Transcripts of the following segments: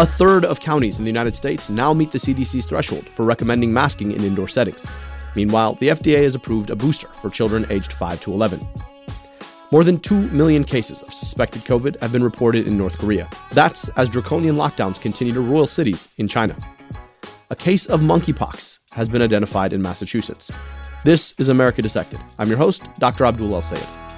A third of counties in the United States now meet the CDC's threshold for recommending masking in indoor settings. Meanwhile, the FDA has approved a booster for children aged 5 to 11. More than 2 million cases of suspected COVID have been reported in North Korea. That's as draconian lockdowns continue to roil cities in China. A case of monkeypox has been identified in Massachusetts. This is America Dissected. I'm your host, Dr. Abdul El Sayed.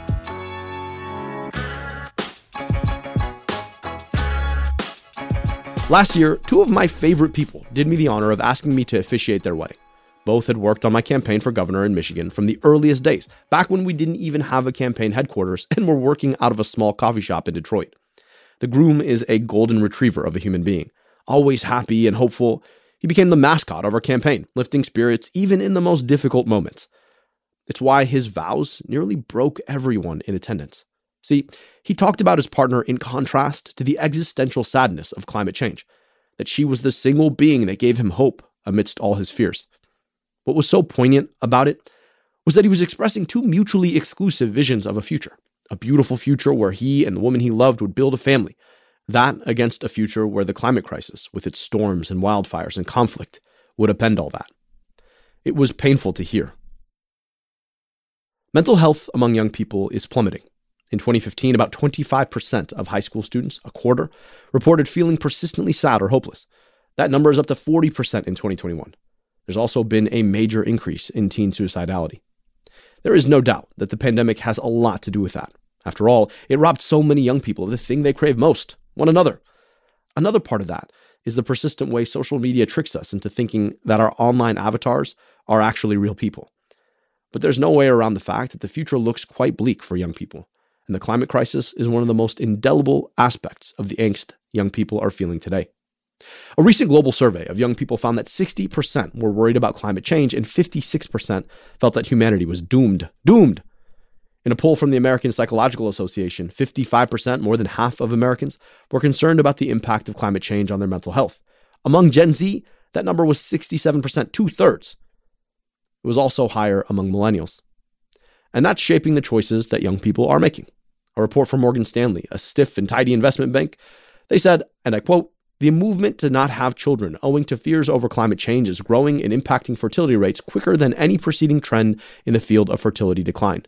Last year, two of my favorite people did me the honor of asking me to officiate their wedding. Both had worked on my campaign for governor in Michigan from the earliest days, back when we didn't even have a campaign headquarters and were working out of a small coffee shop in Detroit. The groom is a golden retriever of a human being, always happy and hopeful. He became the mascot of our campaign, lifting spirits even in the most difficult moments. It's why his vows nearly broke everyone in attendance. See, he talked about his partner in contrast to the existential sadness of climate change, that she was the single being that gave him hope amidst all his fears. What was so poignant about it was that he was expressing two mutually exclusive visions of a future a beautiful future where he and the woman he loved would build a family, that against a future where the climate crisis, with its storms and wildfires and conflict, would upend all that. It was painful to hear. Mental health among young people is plummeting. In 2015, about 25% of high school students, a quarter, reported feeling persistently sad or hopeless. That number is up to 40% in 2021. There's also been a major increase in teen suicidality. There is no doubt that the pandemic has a lot to do with that. After all, it robbed so many young people of the thing they crave most one another. Another part of that is the persistent way social media tricks us into thinking that our online avatars are actually real people. But there's no way around the fact that the future looks quite bleak for young people and the climate crisis is one of the most indelible aspects of the angst young people are feeling today. A recent global survey of young people found that 60% were worried about climate change and 56% felt that humanity was doomed. Doomed! In a poll from the American Psychological Association, 55%, more than half of Americans, were concerned about the impact of climate change on their mental health. Among Gen Z, that number was 67%, two thirds. It was also higher among millennials. And that's shaping the choices that young people are making. A report from Morgan Stanley, a stiff and tidy investment bank, they said, and I quote, the movement to not have children owing to fears over climate change is growing and impacting fertility rates quicker than any preceding trend in the field of fertility decline.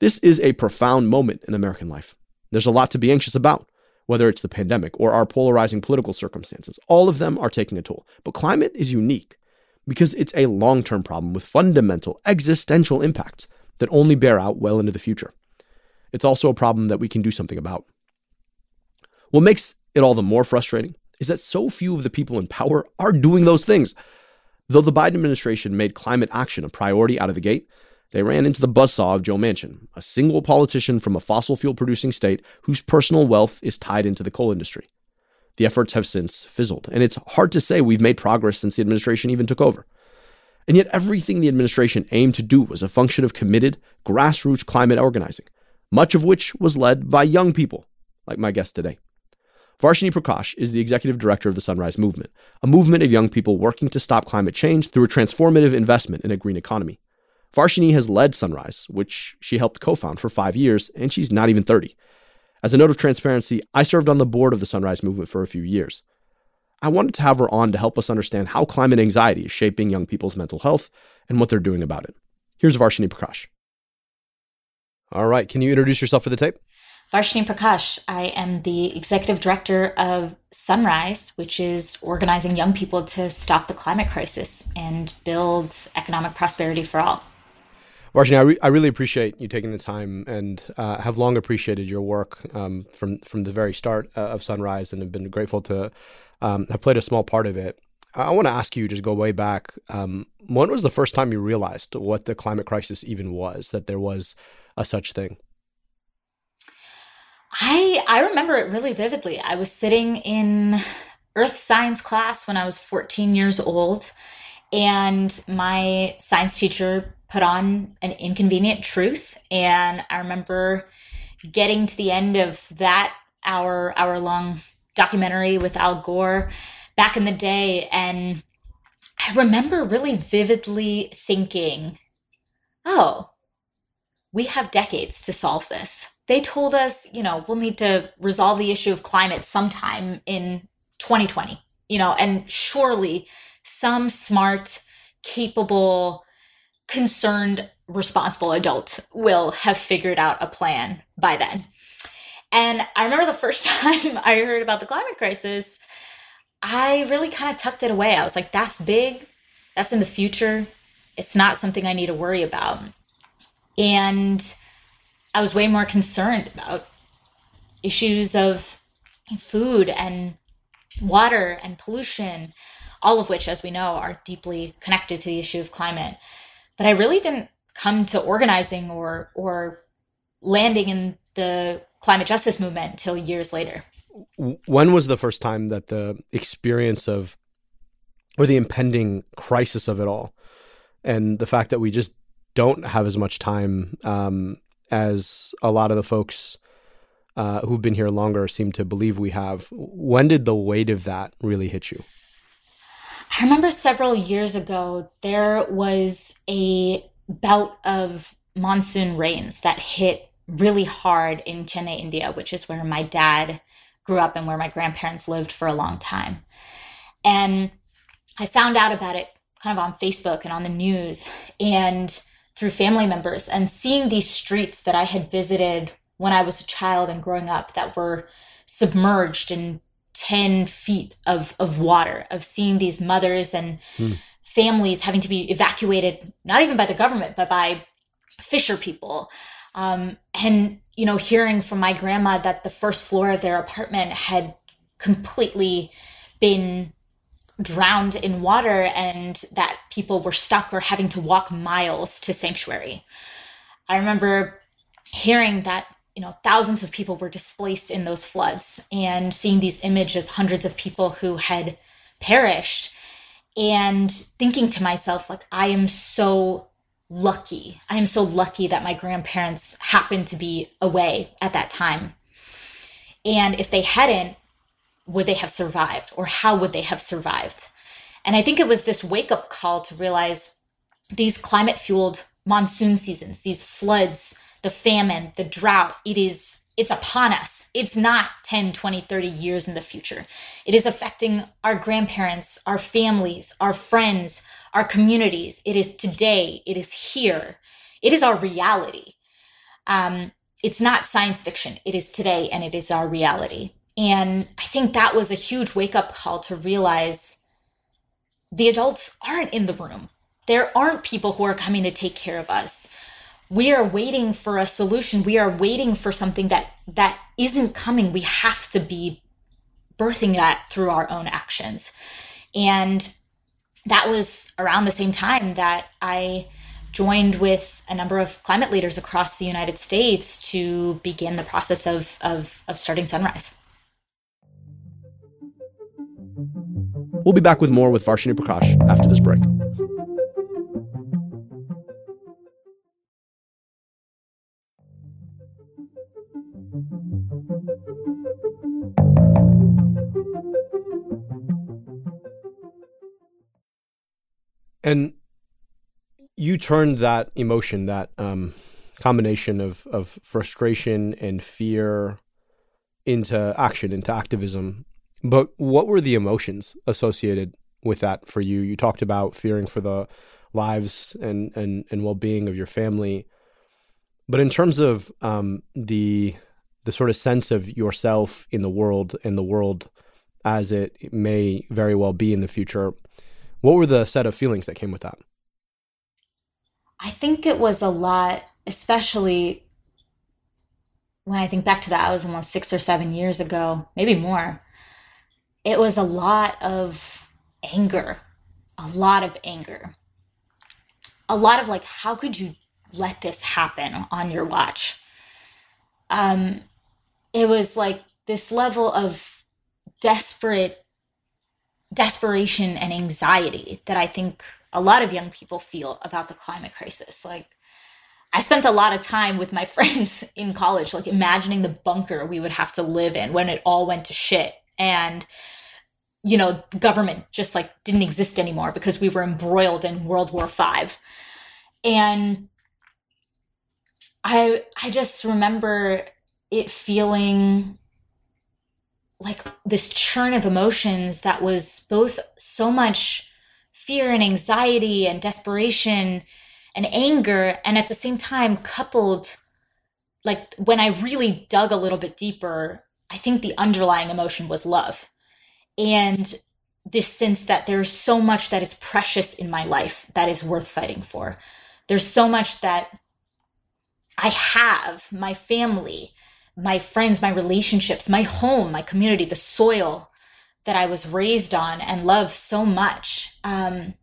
This is a profound moment in American life. There's a lot to be anxious about, whether it's the pandemic or our polarizing political circumstances. All of them are taking a toll. But climate is unique because it's a long term problem with fundamental existential impacts that only bear out well into the future. It's also a problem that we can do something about. What makes it all the more frustrating is that so few of the people in power are doing those things. Though the Biden administration made climate action a priority out of the gate, they ran into the buzzsaw of Joe Manchin, a single politician from a fossil fuel producing state whose personal wealth is tied into the coal industry. The efforts have since fizzled, and it's hard to say we've made progress since the administration even took over. And yet, everything the administration aimed to do was a function of committed, grassroots climate organizing, much of which was led by young people, like my guest today. Varshini Prakash is the executive director of the Sunrise Movement, a movement of young people working to stop climate change through a transformative investment in a green economy. Varshini has led Sunrise, which she helped co found for five years, and she's not even 30. As a note of transparency, I served on the board of the Sunrise Movement for a few years. I wanted to have her on to help us understand how climate anxiety is shaping young people's mental health and what they're doing about it. Here's Varshini Prakash. All right, can you introduce yourself for the tape? Varshini Prakash. I am the executive director of Sunrise, which is organizing young people to stop the climate crisis and build economic prosperity for all. Varshini, I, re- I, really appreciate you taking the time and uh, have long appreciated your work um, from from the very start uh, of Sunrise and have been grateful to um, have played a small part of it. I want to ask you, just go way back. Um, when was the first time you realized what the climate crisis even was? That there was a such thing. I I remember it really vividly. I was sitting in earth science class when I was 14 years old, and my science teacher put on an inconvenient truth. And i remember getting to the end of that hour hour long documentary with al gore back in the day. And i remember really vividly thinking oh we have decades to solve this. They told us you know we'll need to resolve the issue of climate sometime in 2020, you know, and surely some smart, capable, concerned, responsible adult will have figured out a plan by then. And I remember the first time I heard about the climate crisis, I really kind of tucked it away. I was like, that's big, that's in the future. It's not something I need to worry about. And I was way more concerned about issues of food and water and pollution, all of which, as we know, are deeply connected to the issue of climate. But I really didn't come to organizing or or landing in the climate justice movement until years later. When was the first time that the experience of or the impending crisis of it all and the fact that we just don't have as much time um, as a lot of the folks uh, who've been here longer seem to believe we have. When did the weight of that really hit you? I remember several years ago, there was a bout of monsoon rains that hit really hard in Chennai, India, which is where my dad grew up and where my grandparents lived for a long time. And I found out about it kind of on Facebook and on the news and through family members and seeing these streets that I had visited when I was a child and growing up that were submerged in 10 feet of, of water, of seeing these mothers and mm. families having to be evacuated, not even by the government, but by fisher people. Um, and, you know, hearing from my grandma that the first floor of their apartment had completely been drowned in water and that people were stuck or having to walk miles to sanctuary. I remember hearing that you know thousands of people were displaced in those floods and seeing these images of hundreds of people who had perished and thinking to myself like I am so lucky. I am so lucky that my grandparents happened to be away at that time. And if they hadn't, would they have survived or how would they have survived? And I think it was this wake up call to realize these climate fueled monsoon seasons, these floods, the famine, the drought, it is it's upon us. It's not 10, 20, 30 years in the future. It is affecting our grandparents, our families, our friends, our communities. It is today. It is here. It is our reality. Um, it's not science fiction. It is today and it is our reality. And I think that was a huge wake up call to realize the adults aren't in the room. There aren't people who are coming to take care of us. We are waiting for a solution. We are waiting for something that that isn't coming. We have to be birthing that through our own actions. And that was around the same time that I joined with a number of climate leaders across the United States to begin the process of, of, of starting Sunrise. We'll be back with more with Varshini Prakash after this break. And you turned that emotion, that um, combination of of frustration and fear, into action, into activism. But what were the emotions associated with that for you? You talked about fearing for the lives and and and well being of your family, but in terms of um, the the sort of sense of yourself in the world and the world as it may very well be in the future, what were the set of feelings that came with that? I think it was a lot, especially when I think back to that, I was almost six or seven years ago, maybe more it was a lot of anger, a lot of anger, a lot of like, how could you let this happen on your watch? Um, it was like this level of desperate desperation and anxiety that I think a lot of young people feel about the climate crisis. Like, I spent a lot of time with my friends in college, like imagining the bunker we would have to live in when it all went to shit. And you know, government just like didn't exist anymore because we were embroiled in World War Five. And I I just remember it feeling like this churn of emotions that was both so much fear and anxiety and desperation and anger and at the same time coupled like when i really dug a little bit deeper i think the underlying emotion was love. And this sense that there's so much that is precious in my life that is worth fighting for. There's so much that i have my family my friends my relationships my home my community the soil that i was raised on and love so much um,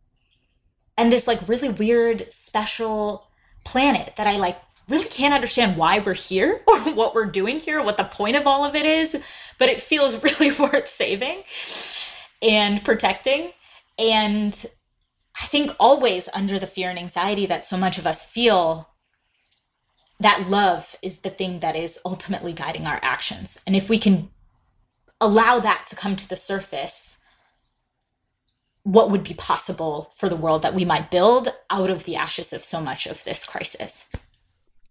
and this like really weird special planet that I like really can't understand why we're here or what we're doing here, what the point of all of it is, but it feels really worth saving and protecting. And I think always under the fear and anxiety that so much of us feel, that love is the thing that is ultimately guiding our actions. And if we can allow that to come to the surface, what would be possible for the world that we might build out of the ashes of so much of this crisis.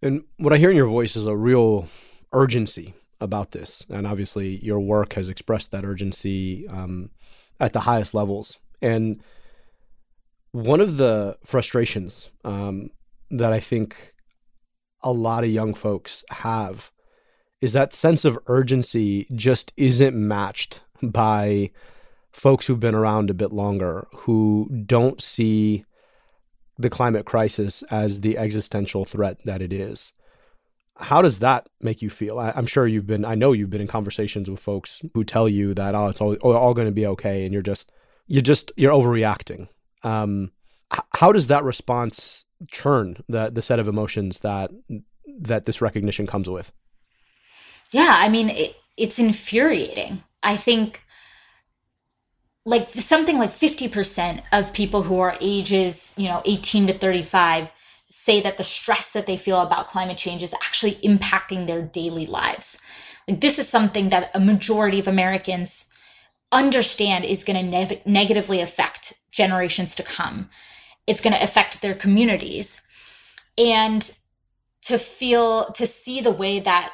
And what I hear in your voice is a real urgency about this. And obviously, your work has expressed that urgency um, at the highest levels. And one of the frustrations um, that I think a lot of young folks have is that sense of urgency just isn't matched by folks who've been around a bit longer who don't see the climate crisis as the existential threat that it is. How does that make you feel? I, am sure you've been, I know you've been in conversations with folks who tell you that, oh, it's all, all going to be okay. And you're just, you're just, you're overreacting. Um, how does that response churn the, the set of emotions that, that this recognition comes with? Yeah. I mean, it, it's infuriating. I think like something like 50% of people who are ages, you know, 18 to 35 say that the stress that they feel about climate change is actually impacting their daily lives. Like this is something that a majority of Americans understand is going to ne- negatively affect generations to come. It's going to affect their communities. And to feel to see the way that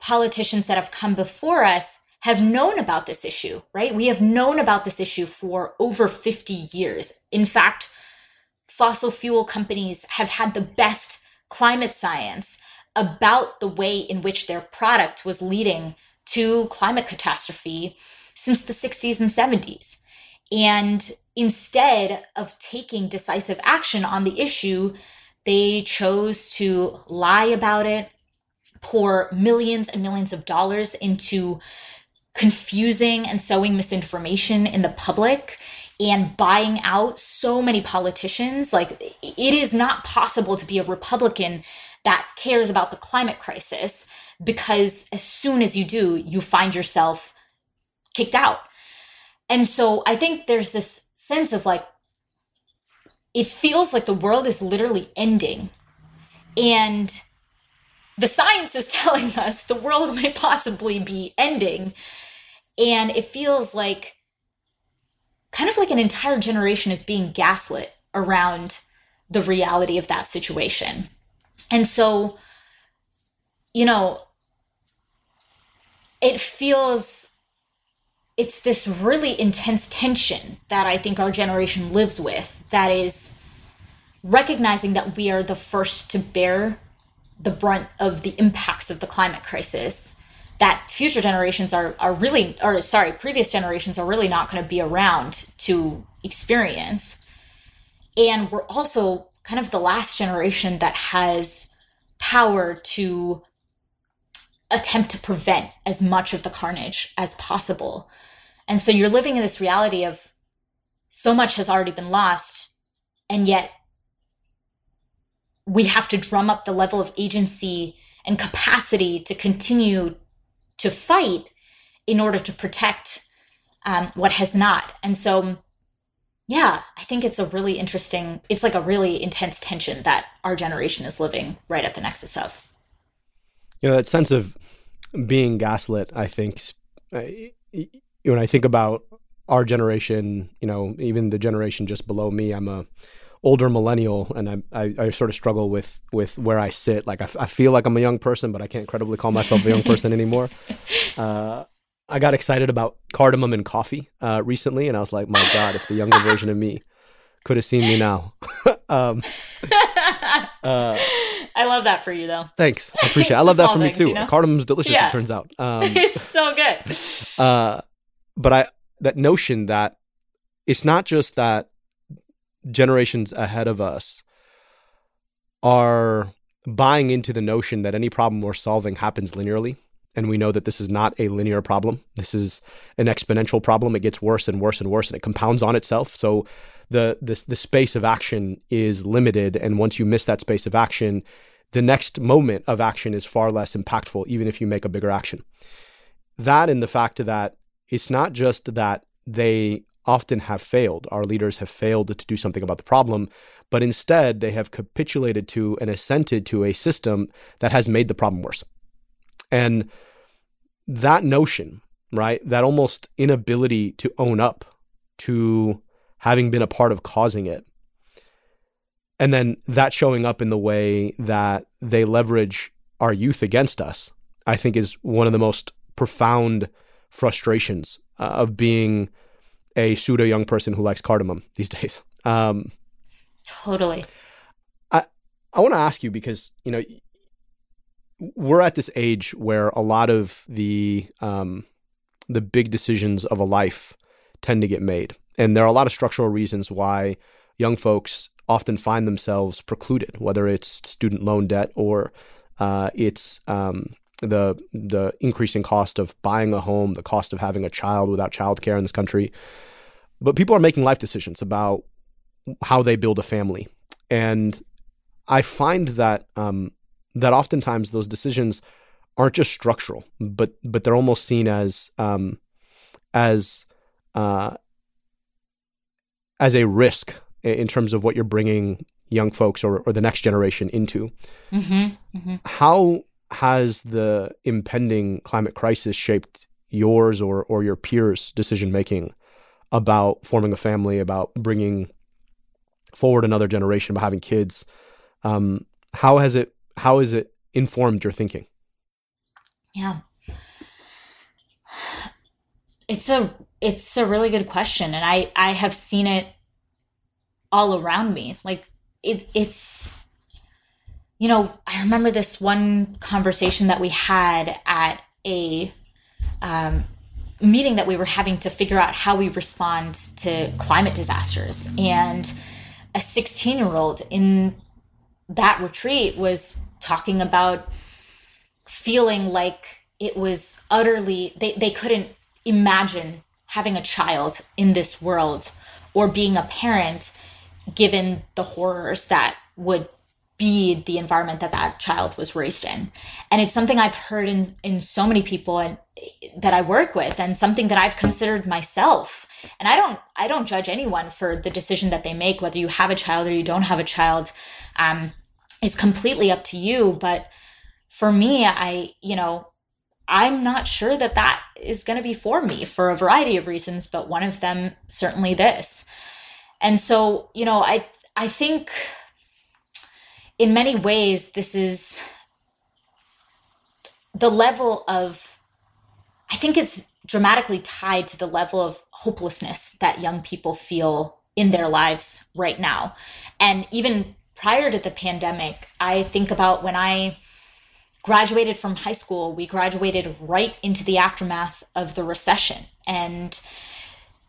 politicians that have come before us have known about this issue, right? We have known about this issue for over 50 years. In fact, fossil fuel companies have had the best climate science about the way in which their product was leading to climate catastrophe since the 60s and 70s. And instead of taking decisive action on the issue, they chose to lie about it, pour millions and millions of dollars into confusing and sowing misinformation in the public and buying out so many politicians. Like, it is not possible to be a Republican that cares about the climate crisis because as soon as you do, you find yourself kicked out. And so I think there's this sense of like, it feels like the world is literally ending. And the science is telling us the world may possibly be ending. And it feels like kind of like an entire generation is being gaslit around the reality of that situation. And so, you know, it feels it's this really intense tension that I think our generation lives with that is recognizing that we are the first to bear the brunt of the impacts of the climate crisis that future generations are are really or sorry previous generations are really not going to be around to experience. And we're also kind of the last generation that has power to attempt to prevent as much of the carnage as possible and so you're living in this reality of so much has already been lost and yet we have to drum up the level of agency and capacity to continue to fight in order to protect um, what has not. And so, yeah, I think it's a really interesting, it's like a really intense tension that our generation is living right at the nexus of. You know, that sense of being gaslit, I think, when I think about our generation, you know, even the generation just below me, I'm a older millennial and I, I, I, sort of struggle with with where I sit. Like I, I feel like I'm a young person, but I can't credibly call myself a young person anymore. Uh, I got excited about cardamom and coffee uh, recently, and I was like, my God, if the younger version of me could have seen me now. um, uh, I love that for you, though. Thanks, I appreciate. it. I love that for things, me too. You know? Cardamom's delicious. Yeah. It turns out. Um, it's so good. Uh, but I that notion that it's not just that generations ahead of us are buying into the notion that any problem we're solving happens linearly and we know that this is not a linear problem. This is an exponential problem. It gets worse and worse and worse, and it compounds on itself. So the the, the space of action is limited, and once you miss that space of action, the next moment of action is far less impactful, even if you make a bigger action. That and the fact that it's not just that they often have failed, our leaders have failed to do something about the problem, but instead they have capitulated to and assented to a system that has made the problem worse. And that notion, right, that almost inability to own up to having been a part of causing it, and then that showing up in the way that they leverage our youth against us, I think is one of the most profound frustrations uh, of being a pseudo young person who likes cardamom these days. Um, totally. I I want to ask you because you know we're at this age where a lot of the um, the big decisions of a life tend to get made, and there are a lot of structural reasons why young folks often find themselves precluded, whether it's student loan debt or uh, it's um, the the increasing cost of buying a home, the cost of having a child without childcare in this country. But people are making life decisions about how they build a family, and I find that um, that oftentimes those decisions aren't just structural, but but they're almost seen as um, as uh, as a risk in terms of what you're bringing young folks or, or the next generation into. Mm-hmm, mm-hmm. How has the impending climate crisis shaped yours or or your peers' decision making about forming a family, about bringing forward another generation, about having kids? Um, how has it how has it informed your thinking? Yeah. It's a it's a really good question and I I have seen it all around me. Like it it's you know, I remember this one conversation that we had at a um, meeting that we were having to figure out how we respond to climate disasters. And a 16 year old in that retreat was talking about feeling like it was utterly they, they couldn't imagine having a child in this world or being a parent given the horrors that would be the environment that that child was raised in and it's something i've heard in in so many people and that i work with and something that i've considered myself and i don't i don't judge anyone for the decision that they make whether you have a child or you don't have a child um, is completely up to you. But for me, I, you know, I'm not sure that that is going to be for me for a variety of reasons, but one of them certainly this. And so, you know, I I think in many ways this is the level of I think it's dramatically tied to the level of hopelessness that young people feel in their lives right now. And even prior to the pandemic, I think about when I graduated from high school, we graduated right into the aftermath of the recession. And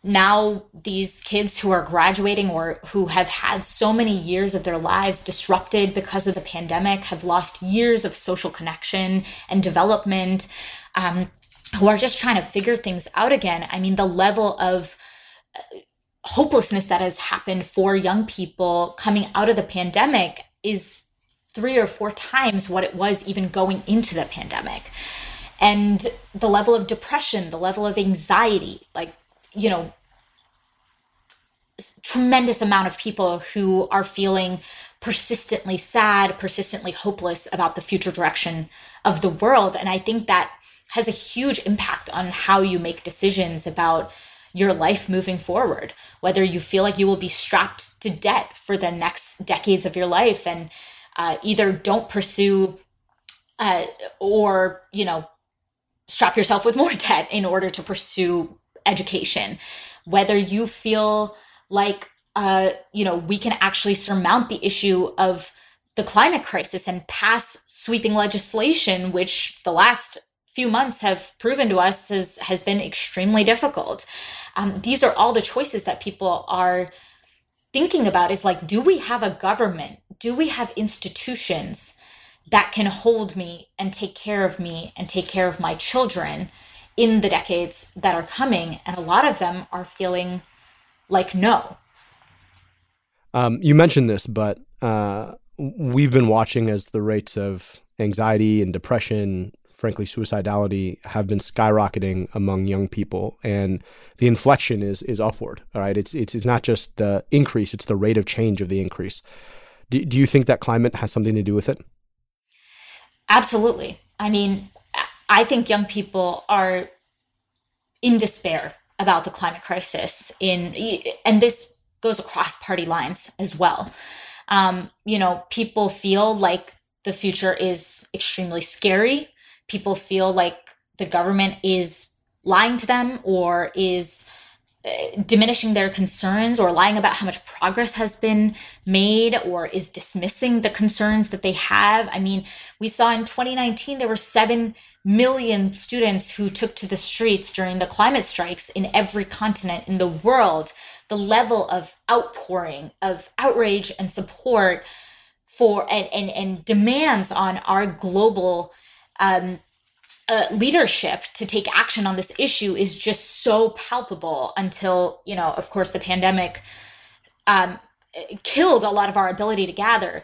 now these kids who are graduating or who have had so many years of their lives disrupted because of the pandemic have lost years of social connection and development um, who are just trying to figure things out again i mean the level of hopelessness that has happened for young people coming out of the pandemic is three or four times what it was even going into the pandemic. And the level of depression, the level of anxiety, like, you know, tremendous amount of people who are feeling persistently sad, persistently hopeless about the future direction of the world. And I think that has a huge impact on how you make decisions about your life moving forward, whether you feel like you will be strapped to debt for the next decades of your life and uh, either don't pursue uh, or, you know, strap yourself with more debt in order to pursue education, whether you feel like uh, you know we can actually surmount the issue of the climate crisis and pass sweeping legislation, which the last few months have proven to us has, has been extremely difficult. Um, these are all the choices that people are thinking about is like, do we have a government? Do we have institutions that can hold me and take care of me and take care of my children in the decades that are coming? And a lot of them are feeling like no. Um, you mentioned this, but uh, we've been watching as the rates of anxiety and depression, frankly, suicidality, have been skyrocketing among young people, and the inflection is is upward. All right, it's it's, it's not just the increase; it's the rate of change of the increase. Do, do you think that climate has something to do with it? Absolutely. I mean, I think young people are in despair about the climate crisis. In and this goes across party lines as well. Um, you know, people feel like the future is extremely scary. People feel like the government is lying to them or is diminishing their concerns or lying about how much progress has been made or is dismissing the concerns that they have. I mean, we saw in 2019 there were 7 million students who took to the streets during the climate strikes in every continent in the world. The level of outpouring of outrage and support for and and, and demands on our global um, uh, leadership to take action on this issue is just so palpable until you know of course the pandemic um, killed a lot of our ability to gather.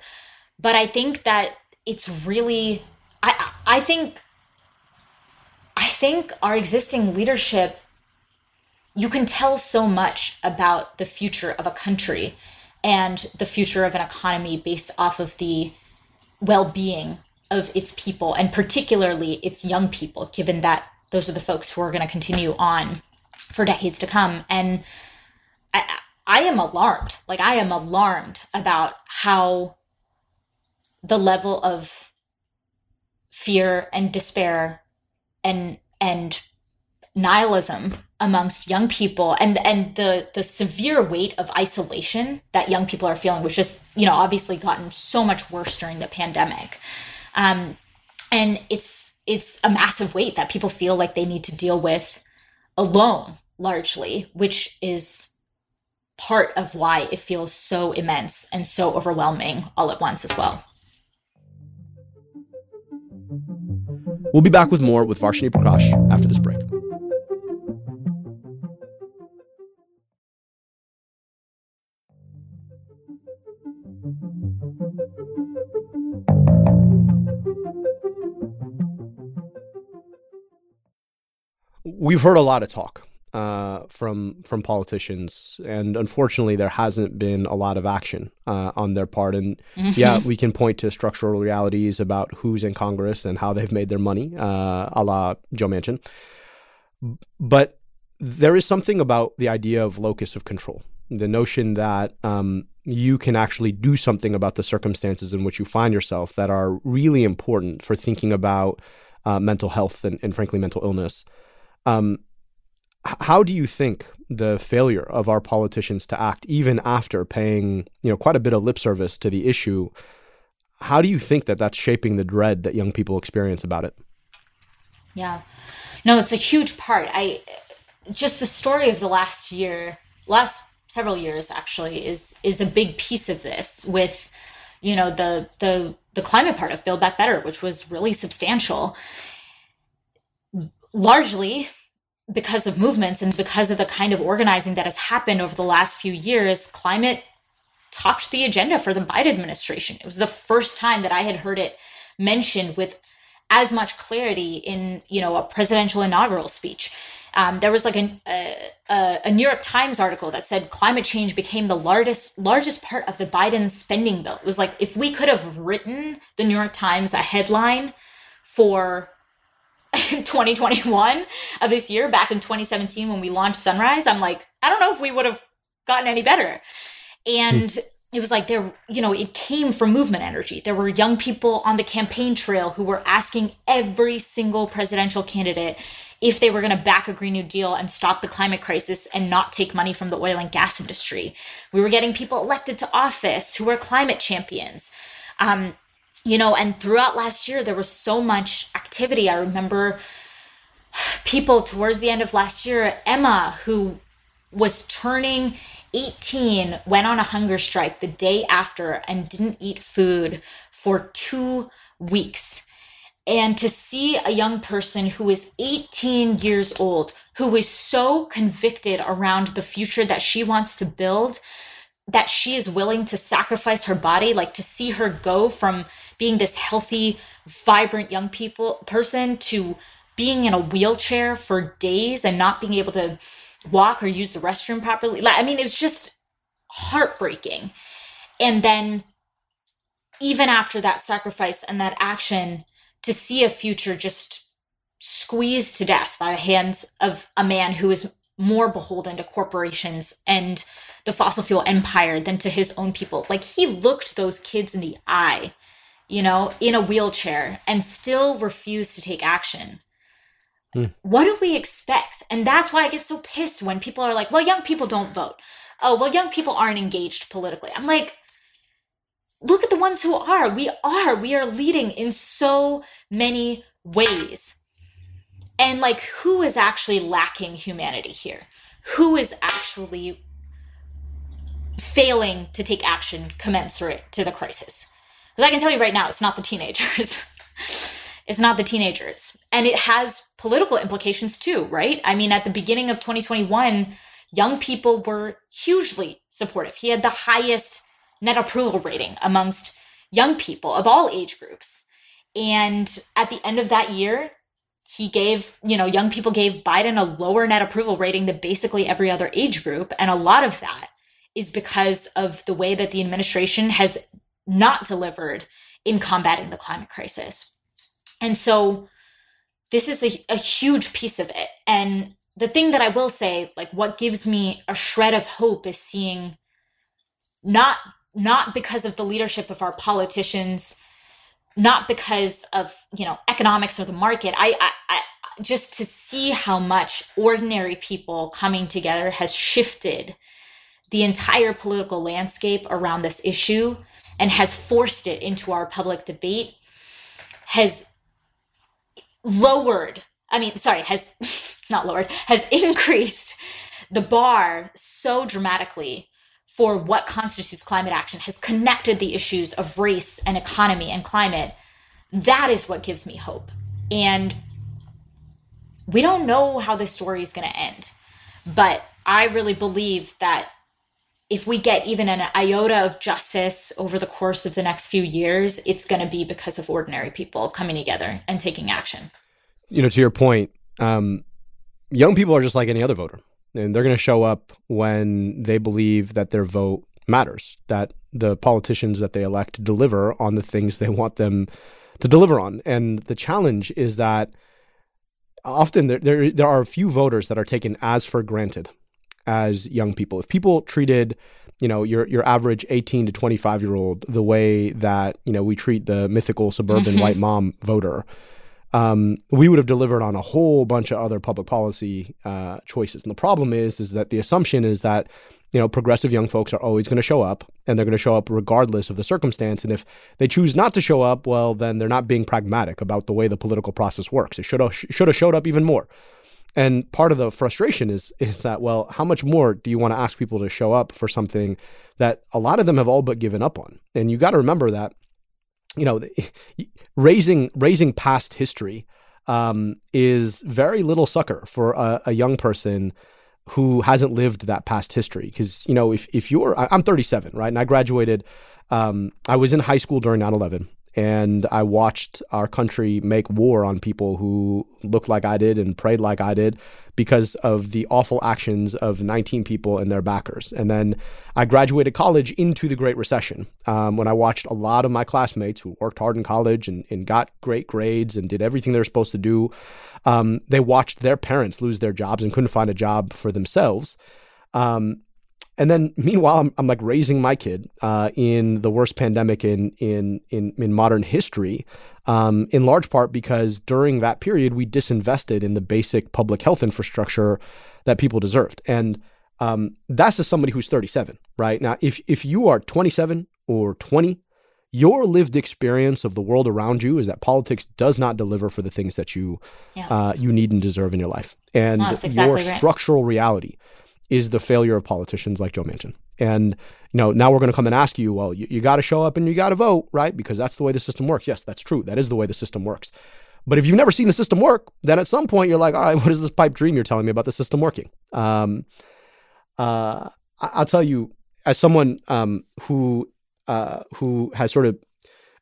But i think that it's really i i think i think our existing leadership you can tell so much about the future of a country and the future of an economy based off of the well-being of its people and particularly its young people, given that those are the folks who are going to continue on for decades to come. And I, I am alarmed. Like, I am alarmed about how the level of fear and despair and and nihilism amongst young people and and the the severe weight of isolation that young people are feeling which just you know obviously gotten so much worse during the pandemic um, and it's it's a massive weight that people feel like they need to deal with alone, largely, which is part of why it feels so immense and so overwhelming all at once as well. We'll be back with more with Varshini Prakash after this break. We've heard a lot of talk uh, from from politicians, and unfortunately, there hasn't been a lot of action uh, on their part. And yeah, we can point to structural realities about who's in Congress and how they've made their money, uh, a la Joe Manchin. But there is something about the idea of locus of control, the notion that um, you can actually do something about the circumstances in which you find yourself that are really important for thinking about uh, mental health and, and, frankly, mental illness. Um, how do you think the failure of our politicians to act, even after paying you know quite a bit of lip service to the issue, how do you think that that's shaping the dread that young people experience about it? Yeah, no, it's a huge part. I just the story of the last year, last several years actually, is is a big piece of this. With you know the the the climate part of Build Back Better, which was really substantial largely because of movements and because of the kind of organizing that has happened over the last few years, climate topped the agenda for the Biden administration. It was the first time that I had heard it mentioned with as much clarity in you know a presidential inaugural speech. Um, there was like a, a, a, New York Times article that said climate change became the largest largest part of the Biden spending bill. It was like if we could have written the New York Times a headline for 2021 of this year back in 2017 when we launched Sunrise, I'm like, I don't know if we would have gotten any better. And it was like there, you know, it came from movement energy. There were young people on the campaign trail who were asking every single presidential candidate if they were going to back a Green New Deal and stop the climate crisis and not take money from the oil and gas industry. We were getting people elected to office who were climate champions. Um, you know, and throughout last year, there was so much activity. I remember people towards the end of last year, Emma, who was turning 18, went on a hunger strike the day after and didn't eat food for two weeks. And to see a young person who is 18 years old, who is so convicted around the future that she wants to build, that she is willing to sacrifice her body like to see her go from being this healthy vibrant young people person to being in a wheelchair for days and not being able to walk or use the restroom properly. Like i mean it was just heartbreaking. And then even after that sacrifice and that action to see a future just squeezed to death by the hands of a man who is more beholden to corporations and the fossil fuel empire than to his own people. Like he looked those kids in the eye, you know, in a wheelchair and still refused to take action. Mm. What do we expect? And that's why I get so pissed when people are like, well, young people don't vote. Oh, well, young people aren't engaged politically. I'm like, look at the ones who are. We are. We are leading in so many ways. And like, who is actually lacking humanity here? Who is actually failing to take action commensurate to the crisis. Because I can tell you right now, it's not the teenagers. it's not the teenagers. And it has political implications too, right? I mean, at the beginning of 2021, young people were hugely supportive. He had the highest net approval rating amongst young people of all age groups. And at the end of that year, he gave, you know, young people gave Biden a lower net approval rating than basically every other age group. And a lot of that is because of the way that the administration has not delivered in combating the climate crisis. And so this is a, a, huge piece of it. And the thing that I will say, like what gives me a shred of hope is seeing not not because of the leadership of our politicians, not because of, you know, economics or the market. I, I, I just to see how much ordinary people coming together has shifted the entire political landscape around this issue and has forced it into our public debate has lowered i mean sorry has not lowered has increased the bar so dramatically for what constitutes climate action has connected the issues of race and economy and climate. That is what gives me hope. And we don't know how this story is going to end but i really believe that if we get even an iota of justice over the course of the next few years, it's going to be because of ordinary people coming together and taking action. You know, to your point, um, young people are just like any other voter, and they're going to show up when they believe that their vote matters, that the politicians that they elect deliver on the things they want them to deliver on. And the challenge is that often there, there, there are a few voters that are taken as for granted as young people. If people treated, you know, your your average 18 to 25 year old the way that, you know, we treat the mythical suburban mm-hmm. white mom voter, um, we would have delivered on a whole bunch of other public policy uh, choices. And the problem is, is that the assumption is that you know progressive young folks are always going to show up, and they're going to show up regardless of the circumstance. And if they choose not to show up, well, then they're not being pragmatic about the way the political process works. It should have should have showed up even more. And part of the frustration is is that well, how much more do you want to ask people to show up for something that a lot of them have all but given up on? And you got to remember that you know raising raising past history um, is very little succor for a, a young person who hasn't lived that past history. Because you know if if you're I'm 37 right and I graduated. Um, I was in high school during 9 11 and I watched our country make war on people who looked like I did and prayed like I did because of the awful actions of 19 people and their backers. And then I graduated college into the Great Recession um, when I watched a lot of my classmates who worked hard in college and, and got great grades and did everything they were supposed to do. Um, they watched their parents lose their jobs and couldn't find a job for themselves. Um, and then meanwhile, I'm, I'm like raising my kid uh, in the worst pandemic in in in, in modern history, um, in large part because during that period we disinvested in the basic public health infrastructure that people deserved, and um, that's as somebody who's 37, right now. If if you are 27 or 20, your lived experience of the world around you is that politics does not deliver for the things that you yeah. uh, you need and deserve in your life, and no, exactly your right. structural reality is the failure of politicians like Joe Manchin. And you know, now we're going to come and ask you, well, you, you got to show up and you got to vote, right? Because that's the way the system works. Yes, that's true. That is the way the system works. But if you've never seen the system work, then at some point you're like, all right, what is this pipe dream you're telling me about the system working? Um, uh, I'll tell you, as someone um, who uh, who has sort of,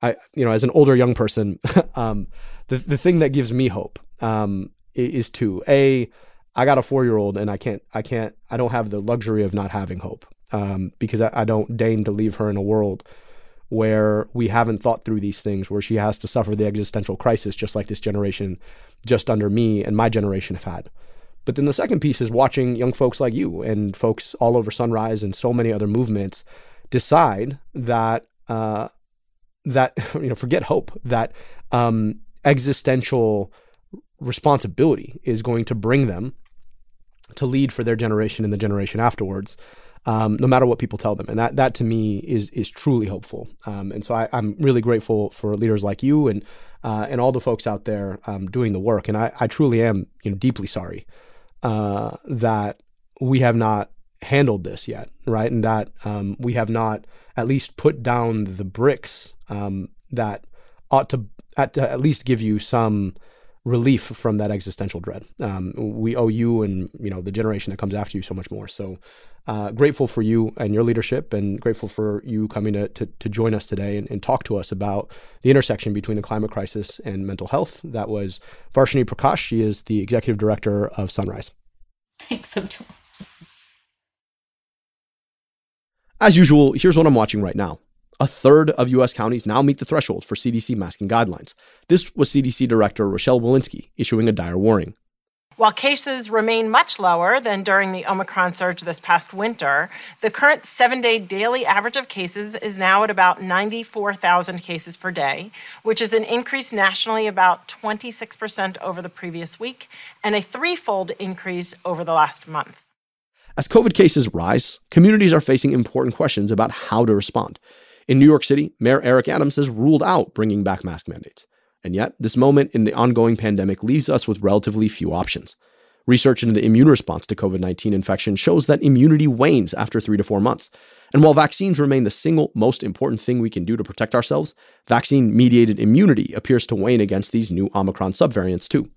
I, you know, as an older young person, um, the the thing that gives me hope um, is to a I got a four year old and I can't, I can't, I don't have the luxury of not having hope um, because I, I, don't deign to leave her in a world where we haven't thought through these things, where she has to suffer the existential crisis just like this generation, just under me and my generation have had. But then the second piece is watching young folks like you and folks all over Sunrise and so many other movements decide that uh, that you know forget hope that um, existential responsibility is going to bring them to lead for their generation and the generation afterwards, um, no matter what people tell them. And that that to me is is truly hopeful. Um, and so I, am really grateful for leaders like you and uh, and all the folks out there um, doing the work. And I, I truly am you know deeply sorry uh, that we have not handled this yet, right? And that um, we have not at least put down the bricks um, that ought to at, to at least give you some relief from that existential dread. Um, we owe you and you know the generation that comes after you so much more. So uh, grateful for you and your leadership, and grateful for you coming to to, to join us today and, and, talk to us about the intersection between the climate crisis and mental health. That was Varshini Prakash. She is the executive director of Sunrise. Thanks, Abdul. As usual, here's what I'm watching right now. A third of U.S. counties now meet the threshold for CDC masking guidelines. This was CDC Director Rochelle Walensky issuing a dire warning. While cases remain much lower than during the Omicron surge this past winter, the current seven day daily average of cases is now at about 94,000 cases per day, which is an increase nationally about 26% over the previous week and a threefold increase over the last month. As COVID cases rise, communities are facing important questions about how to respond. In New York City, Mayor Eric Adams has ruled out bringing back mask mandates. And yet, this moment in the ongoing pandemic leaves us with relatively few options. Research into the immune response to COVID 19 infection shows that immunity wanes after three to four months. And while vaccines remain the single most important thing we can do to protect ourselves, vaccine mediated immunity appears to wane against these new Omicron subvariants too.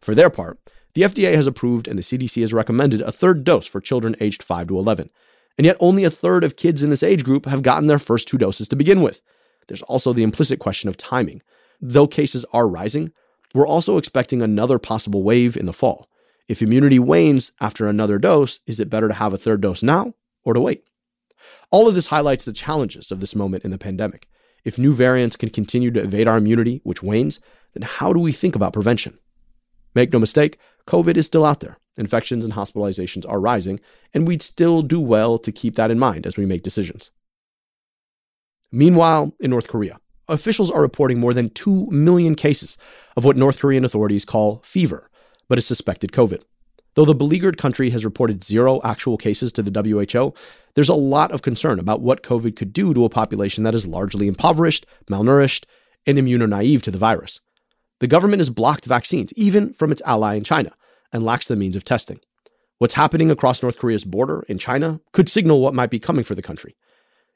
For their part, the FDA has approved and the CDC has recommended a third dose for children aged 5 to 11. And yet, only a third of kids in this age group have gotten their first two doses to begin with. There's also the implicit question of timing. Though cases are rising, we're also expecting another possible wave in the fall. If immunity wanes after another dose, is it better to have a third dose now or to wait? All of this highlights the challenges of this moment in the pandemic. If new variants can continue to evade our immunity, which wanes, then how do we think about prevention? Make no mistake, COVID is still out there. Infections and hospitalizations are rising, and we'd still do well to keep that in mind as we make decisions. Meanwhile, in North Korea, officials are reporting more than 2 million cases of what North Korean authorities call fever, but is suspected COVID. Though the beleaguered country has reported zero actual cases to the WHO, there's a lot of concern about what COVID could do to a population that is largely impoverished, malnourished, and immunonaive to the virus. The government has blocked vaccines, even from its ally in China, and lacks the means of testing. What's happening across North Korea's border in China could signal what might be coming for the country.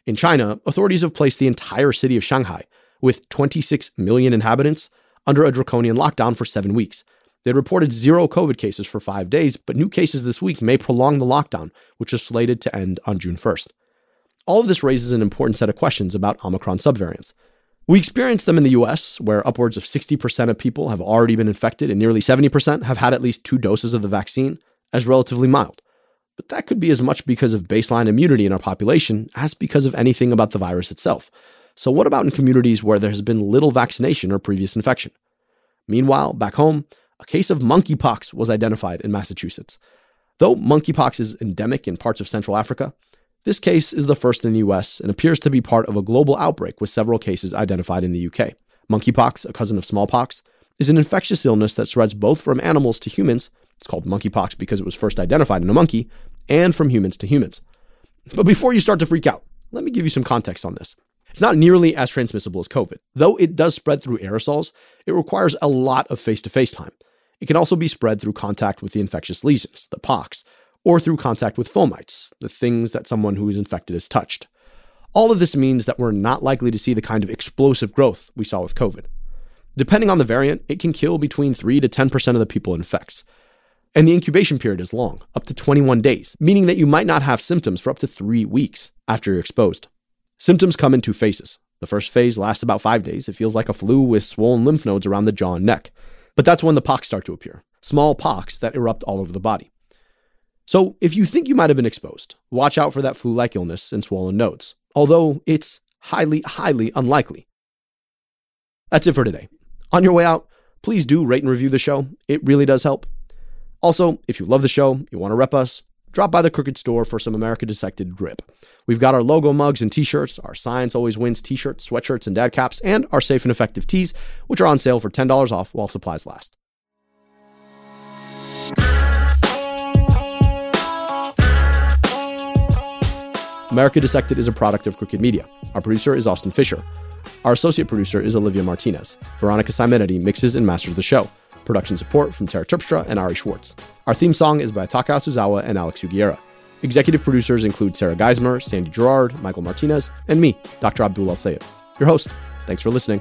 In China, authorities have placed the entire city of Shanghai, with 26 million inhabitants, under a draconian lockdown for seven weeks. They reported zero COVID cases for five days, but new cases this week may prolong the lockdown, which is slated to end on June 1st. All of this raises an important set of questions about Omicron subvariants. We experience them in the US, where upwards of 60% of people have already been infected and nearly 70% have had at least two doses of the vaccine, as relatively mild. But that could be as much because of baseline immunity in our population as because of anything about the virus itself. So, what about in communities where there has been little vaccination or previous infection? Meanwhile, back home, a case of monkeypox was identified in Massachusetts. Though monkeypox is endemic in parts of Central Africa, This case is the first in the US and appears to be part of a global outbreak with several cases identified in the UK. Monkeypox, a cousin of smallpox, is an infectious illness that spreads both from animals to humans. It's called monkeypox because it was first identified in a monkey, and from humans to humans. But before you start to freak out, let me give you some context on this. It's not nearly as transmissible as COVID. Though it does spread through aerosols, it requires a lot of face to face time. It can also be spread through contact with the infectious lesions, the pox, or through contact with fomites, the things that someone who is infected has touched. All of this means that we're not likely to see the kind of explosive growth we saw with COVID. Depending on the variant, it can kill between 3 to 10% of the people it infects. And the incubation period is long, up to 21 days, meaning that you might not have symptoms for up to three weeks after you're exposed. Symptoms come in two phases. The first phase lasts about five days. It feels like a flu with swollen lymph nodes around the jaw and neck. But that's when the pox start to appear small pox that erupt all over the body. So if you think you might have been exposed, watch out for that flu like illness and swollen nodes, although it's highly, highly unlikely. That's it for today. On your way out, please do rate and review the show. It really does help. Also, if you love the show, you want to rep us, drop by the Crooked Store for some America Dissected grip. We've got our logo mugs and t shirts, our Science Always Wins t shirts, sweatshirts, and dad caps, and our safe and effective tees, which are on sale for $10 off while supplies last. America Dissected is a product of Crooked Media. Our producer is Austin Fisher. Our associate producer is Olivia Martinez. Veronica Simonetti mixes and masters the show. Production support from Tara Terpstra and Ari Schwartz. Our theme song is by Taka Yasuzawa and Alex Sugiura. Executive producers include Sarah Geismer, Sandy Girard, Michael Martinez, and me, Dr. Abdul El-Sayed, Your host. Thanks for listening.